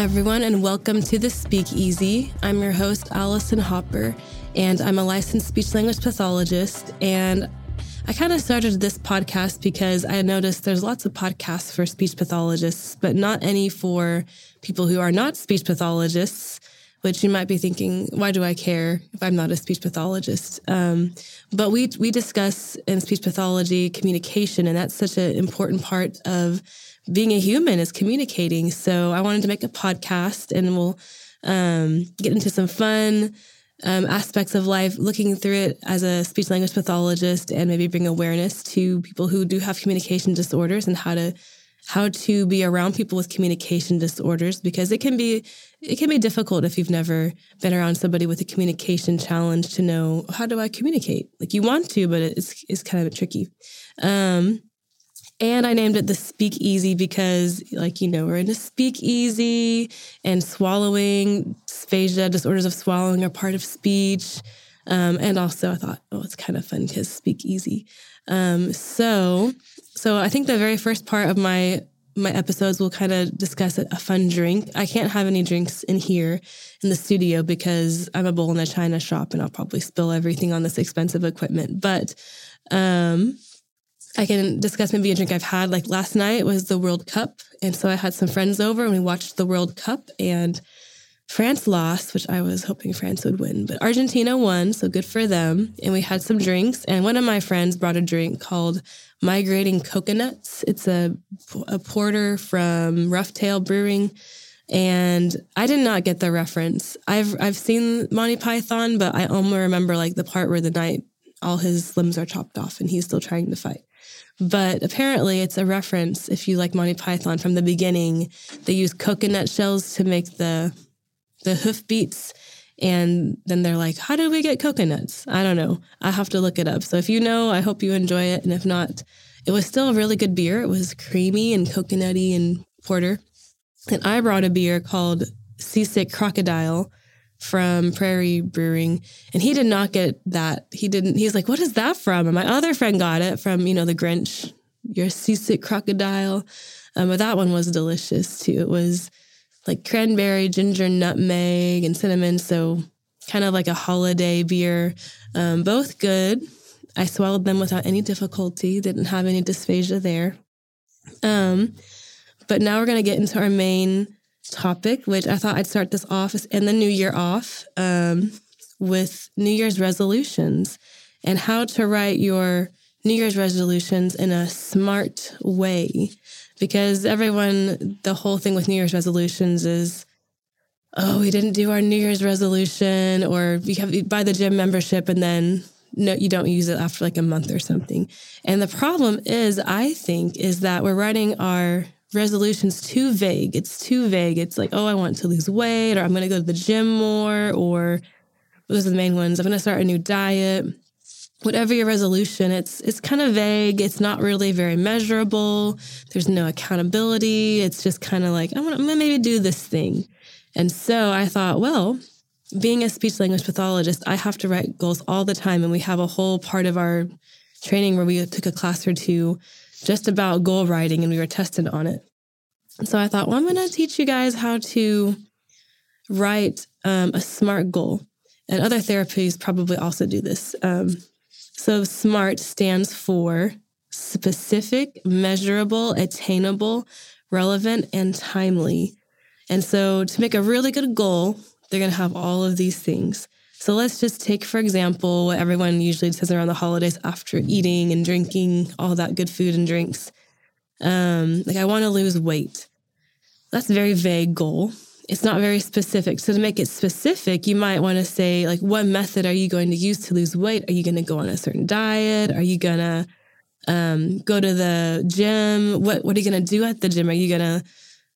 everyone, and welcome to the Speakeasy. I'm your host, Allison Hopper, and I'm a licensed speech language pathologist. And I kind of started this podcast because I noticed there's lots of podcasts for speech pathologists, but not any for people who are not speech pathologists. Which you might be thinking, why do I care if I'm not a speech pathologist? Um, but we we discuss in speech pathology communication, and that's such an important part of being a human is communicating. So I wanted to make a podcast, and we'll um, get into some fun um, aspects of life, looking through it as a speech language pathologist, and maybe bring awareness to people who do have communication disorders and how to how to be around people with communication disorders because it can be it can be difficult if you've never been around somebody with a communication challenge to know how do I communicate. Like you want to, but it's it's kind of tricky. Um, and I named it the Speakeasy because, like, you know, we're in a speakeasy and swallowing, dysphagia, disorders of swallowing are part of speech. Um, and also I thought, oh, it's kind of fun because speakeasy. Um, so, so I think the very first part of my my episodes will kind of discuss a, a fun drink. I can't have any drinks in here in the studio because I'm a bowl in a china shop and I'll probably spill everything on this expensive equipment. But um, I can discuss maybe a drink I've had. Like last night was the World Cup. And so I had some friends over and we watched the World Cup and France lost, which I was hoping France would win, but Argentina won. So good for them. And we had some drinks. And one of my friends brought a drink called Migrating Coconuts. It's a, a porter from Roughtail Brewing. And I did not get the reference. I've I've seen Monty Python, but I only remember like the part where the knight all his limbs are chopped off and he's still trying to fight. But apparently, it's a reference. If you like Monty Python from the beginning, they use coconut shells to make the the hoof beats. And then they're like, "How do we get coconuts?" I don't know. I have to look it up. So if you know, I hope you enjoy it. And if not, it was still a really good beer. It was creamy and coconutty and porter. And I brought a beer called Seasick Crocodile from Prairie Brewing, and he did not get that. He didn't. He's like, "What is that from?" And my other friend got it from you know the Grinch, your seasick crocodile. Um, but that one was delicious too. It was like cranberry, ginger, nutmeg, and cinnamon. So kind of like a holiday beer. Um, both good. I swallowed them without any difficulty. Didn't have any dysphagia there. Um, but now we're gonna get into our main topic, which I thought I'd start this off and the new year off um, with New Year's resolutions and how to write your New Year's resolutions in a smart way. Because everyone, the whole thing with New Year's resolutions is, oh, we didn't do our New Year's resolution, or you have you buy the gym membership and then no, you don't use it after like a month or something. And the problem is, I think, is that we're writing our resolutions too vague. It's too vague. It's like, oh, I want to lose weight, or I'm going to go to the gym more, or those are the main ones. I'm going to start a new diet. Whatever your resolution, it's it's kind of vague. It's not really very measurable. There's no accountability. It's just kind of like I'm to maybe do this thing. And so I thought, well, being a speech language pathologist, I have to write goals all the time, and we have a whole part of our training where we took a class or two just about goal writing and we were tested on it. So I thought, well, I'm to teach you guys how to write um, a SMART goal. And other therapies probably also do this. Um, so SMART stands for specific, measurable, attainable, relevant, and timely. And so to make a really good goal, they're going to have all of these things. So let's just take, for example, what everyone usually says around the holidays after eating and drinking all that good food and drinks. Um, like, I want to lose weight. That's a very vague goal. It's not very specific. So, to make it specific, you might want to say, like, what method are you going to use to lose weight? Are you going to go on a certain diet? Are you going to um, go to the gym? What, what are you going to do at the gym? Are you going to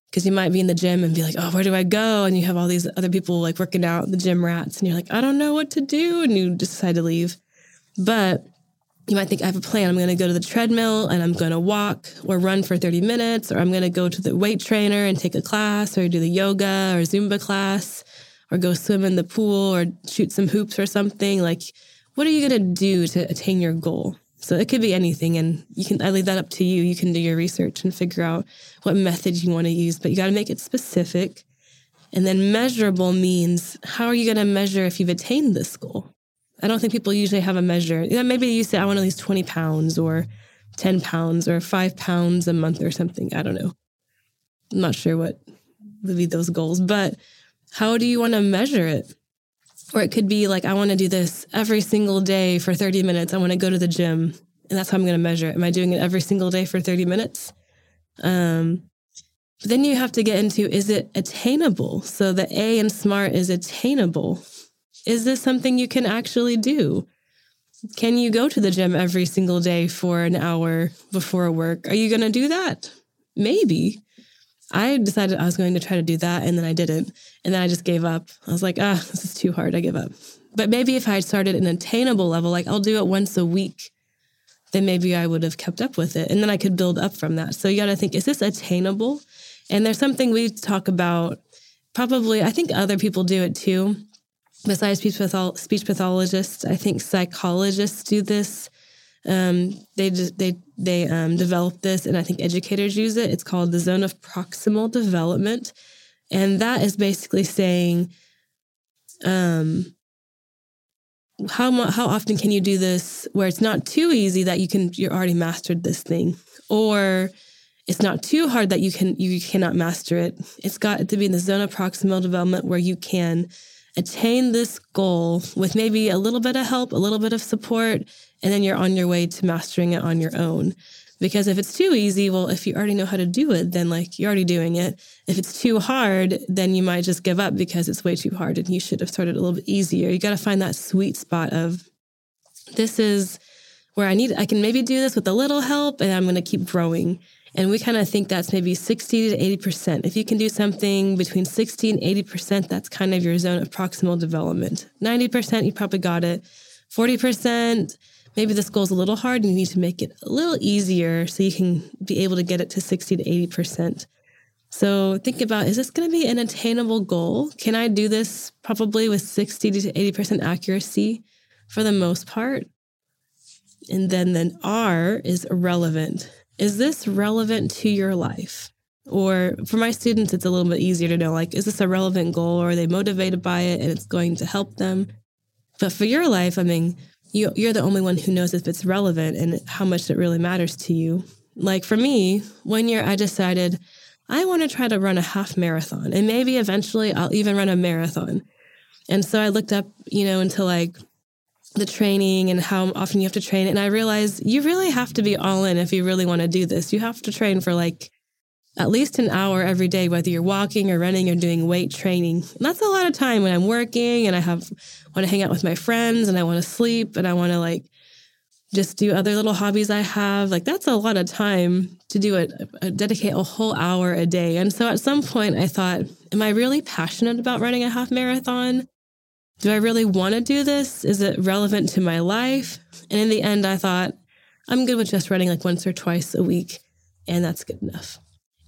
because you might be in the gym and be like, oh, where do I go? And you have all these other people like working out, the gym rats, and you're like, I don't know what to do. And you decide to leave. But you might think, I have a plan. I'm going to go to the treadmill and I'm going to walk or run for 30 minutes, or I'm going to go to the weight trainer and take a class, or do the yoga or Zumba class, or go swim in the pool or shoot some hoops or something. Like, what are you going to do to attain your goal? So it could be anything, and you can I leave that up to you. You can do your research and figure out what method you want to use, but you got to make it specific. And then measurable means how are you going to measure if you've attained this goal? I don't think people usually have a measure. You know, maybe you say, I want to lose 20 pounds or 10 pounds or five pounds a month or something. I don't know. I'm not sure what would be those goals, but how do you want to measure it? Or it could be like, I want to do this every single day for 30 minutes. I want to go to the gym and that's how I'm going to measure it. Am I doing it every single day for 30 minutes? Um, but then you have to get into is it attainable? So the A in SMART is attainable. Is this something you can actually do? Can you go to the gym every single day for an hour before work? Are you going to do that? Maybe. I decided I was going to try to do that and then I didn't. And then I just gave up. I was like, ah, this is too hard. I give up. But maybe if I had started an attainable level, like I'll do it once a week, then maybe I would have kept up with it. And then I could build up from that. So you got to think, is this attainable? And there's something we talk about, probably, I think other people do it too. Besides speech, patholo- speech pathologists, I think psychologists do this. Um, they they they um, develop this, and I think educators use it. It's called the zone of proximal development, and that is basically saying, um, how how often can you do this where it's not too easy that you can you're already mastered this thing, or it's not too hard that you can you cannot master it. It's got to be in the zone of proximal development where you can attain this goal with maybe a little bit of help, a little bit of support, and then you're on your way to mastering it on your own. Because if it's too easy, well, if you already know how to do it, then like you're already doing it. If it's too hard, then you might just give up because it's way too hard and you should have started a little bit easier. You got to find that sweet spot of this is where I need, I can maybe do this with a little help and I'm going to keep growing. And we kind of think that's maybe 60 to 80%. If you can do something between 60 and 80%, that's kind of your zone of proximal development. 90%, you probably got it. 40%, maybe this goal's a little hard and you need to make it a little easier so you can be able to get it to 60 to 80%. So think about is this going to be an attainable goal? Can I do this probably with 60 to 80% accuracy for the most part? And then the R is relevant is this relevant to your life? Or for my students, it's a little bit easier to know like, is this a relevant goal or are they motivated by it and it's going to help them? But for your life, I mean, you, you're the only one who knows if it's relevant and how much it really matters to you. Like for me, one year I decided I want to try to run a half marathon and maybe eventually I'll even run a marathon. And so I looked up, you know, into like the training and how often you have to train. And I realized you really have to be all in if you really want to do this. You have to train for like at least an hour every day, whether you're walking or running or doing weight training. And that's a lot of time when I'm working and I have want to hang out with my friends and I want to sleep and I want to like just do other little hobbies I have. Like that's a lot of time to do it, dedicate a whole hour a day. And so at some point I thought, am I really passionate about running a half marathon? Do I really want to do this? Is it relevant to my life? And in the end, I thought, I'm good with just running like once or twice a week, and that's good enough.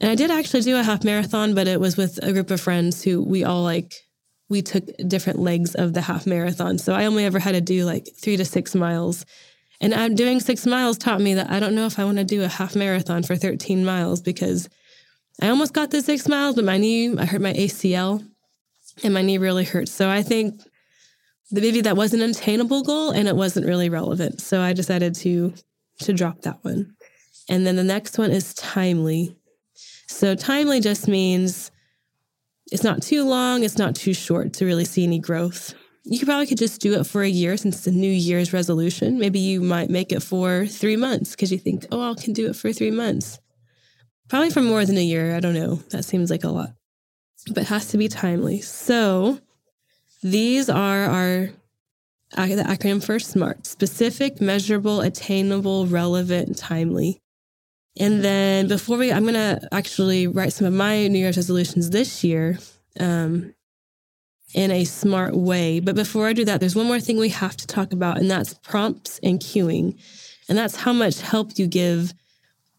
And I did actually do a half marathon, but it was with a group of friends who we all like, we took different legs of the half marathon. So I only ever had to do like three to six miles. And I'm doing six miles taught me that I don't know if I want to do a half marathon for 13 miles because I almost got the six miles, but my knee, I hurt my ACL and my knee really hurts. So I think maybe that was an attainable goal and it wasn't really relevant. So I decided to to drop that one. And then the next one is timely. So timely just means it's not too long, it's not too short to really see any growth. You could probably could just do it for a year since it's a New Year's resolution. Maybe you might make it for three months because you think, oh, I can do it for three months. Probably for more than a year. I don't know. That seems like a lot, but has to be timely. So these are our the acronym for SMART specific, measurable, attainable, relevant, timely. And then before we, I'm going to actually write some of my New Year's resolutions this year um, in a smart way. But before I do that, there's one more thing we have to talk about, and that's prompts and cueing. And that's how much help you give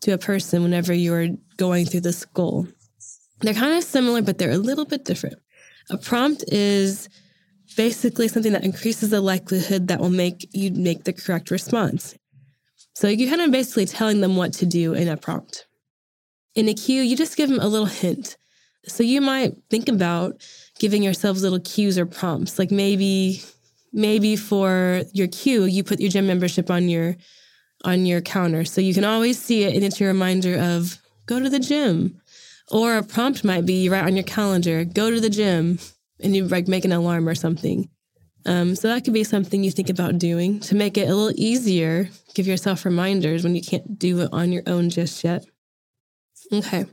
to a person whenever you're going through this goal. They're kind of similar, but they're a little bit different. A prompt is basically something that increases the likelihood that will make you make the correct response. So you're kind of basically telling them what to do in a prompt. In a cue, you just give them a little hint. So you might think about giving yourselves little cues or prompts, like maybe maybe for your cue, you put your gym membership on your on your counter so you can always see it and it's your reminder of go to the gym. Or a prompt might be write on your calendar, go to the gym, and you like make an alarm or something. Um, so that could be something you think about doing to make it a little easier. Give yourself reminders when you can't do it on your own just yet. Okay.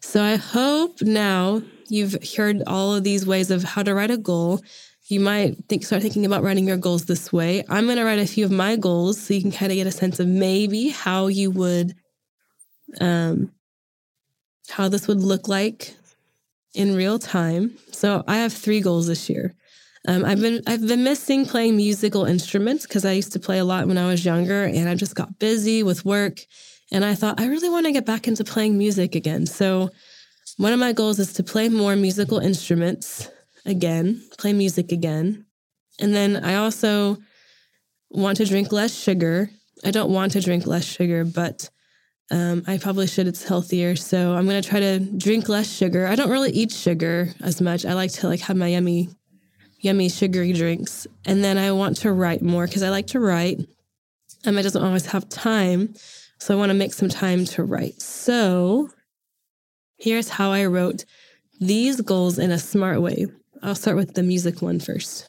So I hope now you've heard all of these ways of how to write a goal. You might think start thinking about writing your goals this way. I'm going to write a few of my goals so you can kind of get a sense of maybe how you would um how this would look like in real time. So I have 3 goals this year. Um, I've been I've been missing playing musical instruments because I used to play a lot when I was younger, and I just got busy with work. And I thought I really want to get back into playing music again. So one of my goals is to play more musical instruments again, play music again, and then I also want to drink less sugar. I don't want to drink less sugar, but um, I probably should. It's healthier, so I'm gonna try to drink less sugar. I don't really eat sugar as much. I like to like have my yummy yummy sugary drinks. And then I want to write more because I like to write. Emma doesn't always have time. So I want to make some time to write. So here's how I wrote these goals in a smart way. I'll start with the music one first.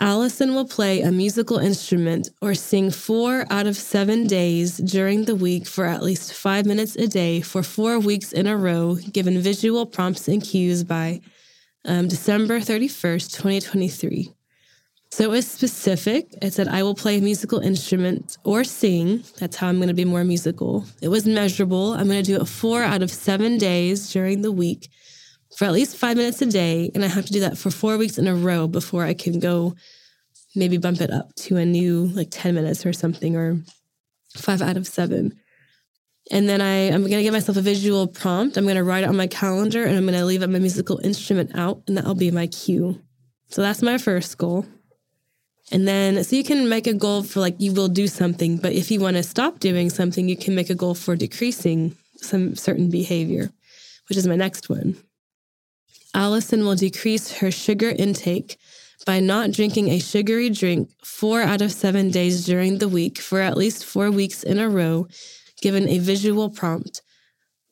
Allison will play a musical instrument or sing four out of seven days during the week for at least five minutes a day for four weeks in a row, given visual prompts and cues by um, December 31st, 2023. So it was specific. It said, I will play a musical instrument or sing. That's how I'm going to be more musical. It was measurable. I'm going to do it four out of seven days during the week for at least five minutes a day. And I have to do that for four weeks in a row before I can go maybe bump it up to a new like 10 minutes or something or five out of seven. And then I, I'm going to give myself a visual prompt. I'm going to write it on my calendar and I'm going to leave my musical instrument out and that'll be my cue. So that's my first goal. And then, so you can make a goal for like you will do something, but if you want to stop doing something, you can make a goal for decreasing some certain behavior, which is my next one. Allison will decrease her sugar intake by not drinking a sugary drink four out of seven days during the week for at least four weeks in a row given a visual prompt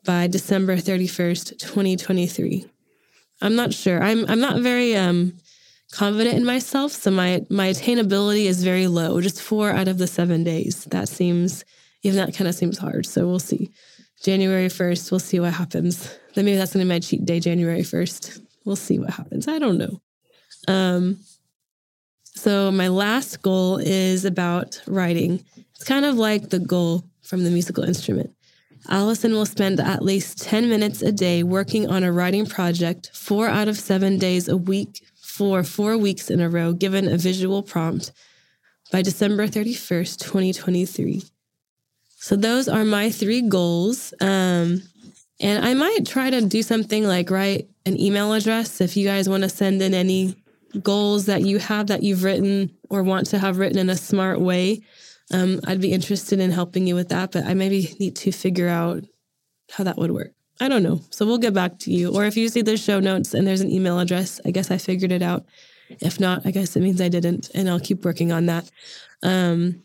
by December 31st, 2023. I'm not sure. I'm I'm not very um confident in myself, so my my attainability is very low. Just 4 out of the 7 days. That seems even that kind of seems hard. So we'll see. January 1st, we'll see what happens. Then maybe that's going to be my cheat day January 1st. We'll see what happens. I don't know. Um so my last goal is about writing. It's kind of like the goal from the musical instrument. Allison will spend at least 10 minutes a day working on a writing project, four out of seven days a week for four weeks in a row, given a visual prompt by December 31st, 2023. So those are my three goals. Um, and I might try to do something like write an email address if you guys want to send in any goals that you have that you've written or want to have written in a smart way um, I'd be interested in helping you with that, but I maybe need to figure out how that would work. I don't know. So we'll get back to you. Or if you see the show notes and there's an email address, I guess I figured it out. If not, I guess it means I didn't, and I'll keep working on that. Um,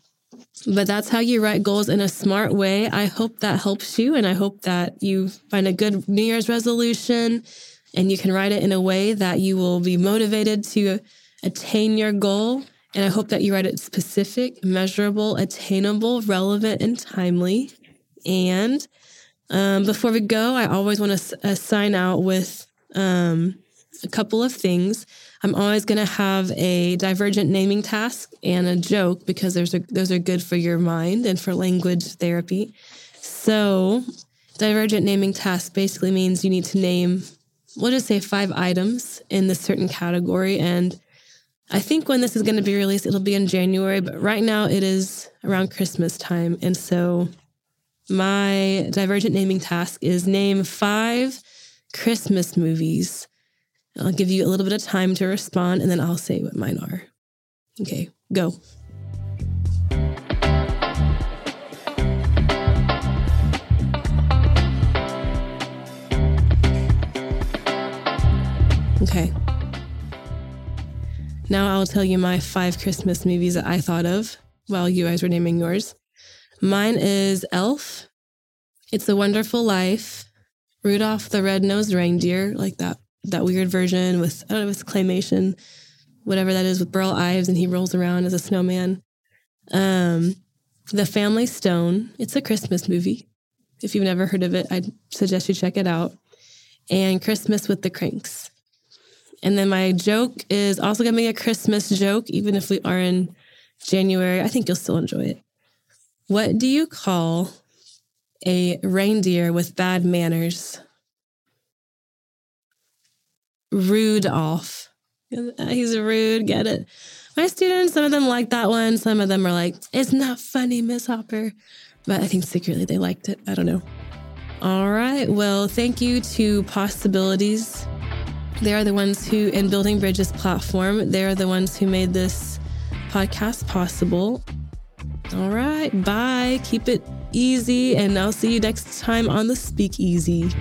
but that's how you write goals in a smart way. I hope that helps you, and I hope that you find a good New Year's resolution and you can write it in a way that you will be motivated to attain your goal and I hope that you write it specific, measurable, attainable, relevant, and timely. And um, before we go, I always want to uh, sign out with um, a couple of things. I'm always going to have a divergent naming task and a joke because there's a, those are good for your mind and for language therapy. So, divergent naming task basically means you need to name, we'll just say five items in this certain category and I think when this is going to be released, it'll be in January, but right now it is around Christmas time. And so my divergent naming task is name five Christmas movies. I'll give you a little bit of time to respond and then I'll say what mine are. Okay, go. Okay. Now I'll tell you my five Christmas movies that I thought of while you guys were naming yours. Mine is Elf, It's a Wonderful Life, Rudolph the Red-Nosed Reindeer, like that that weird version with I don't know, if it's claymation, whatever that is with Burl Ives and he rolls around as a snowman. Um, The Family Stone. It's a Christmas movie. If you've never heard of it, I'd suggest you check it out. And Christmas with the Cranks. And then my joke is also going to be a Christmas joke, even if we are in January. I think you'll still enjoy it. What do you call a reindeer with bad manners? Rude off. He's rude. Get it? My students, some of them like that one. Some of them are like, it's not funny, Miss Hopper. But I think secretly they liked it. I don't know. All right. Well, thank you to Possibilities. They are the ones who, in Building Bridges platform, they are the ones who made this podcast possible. All right. Bye. Keep it easy. And I'll see you next time on the Speakeasy.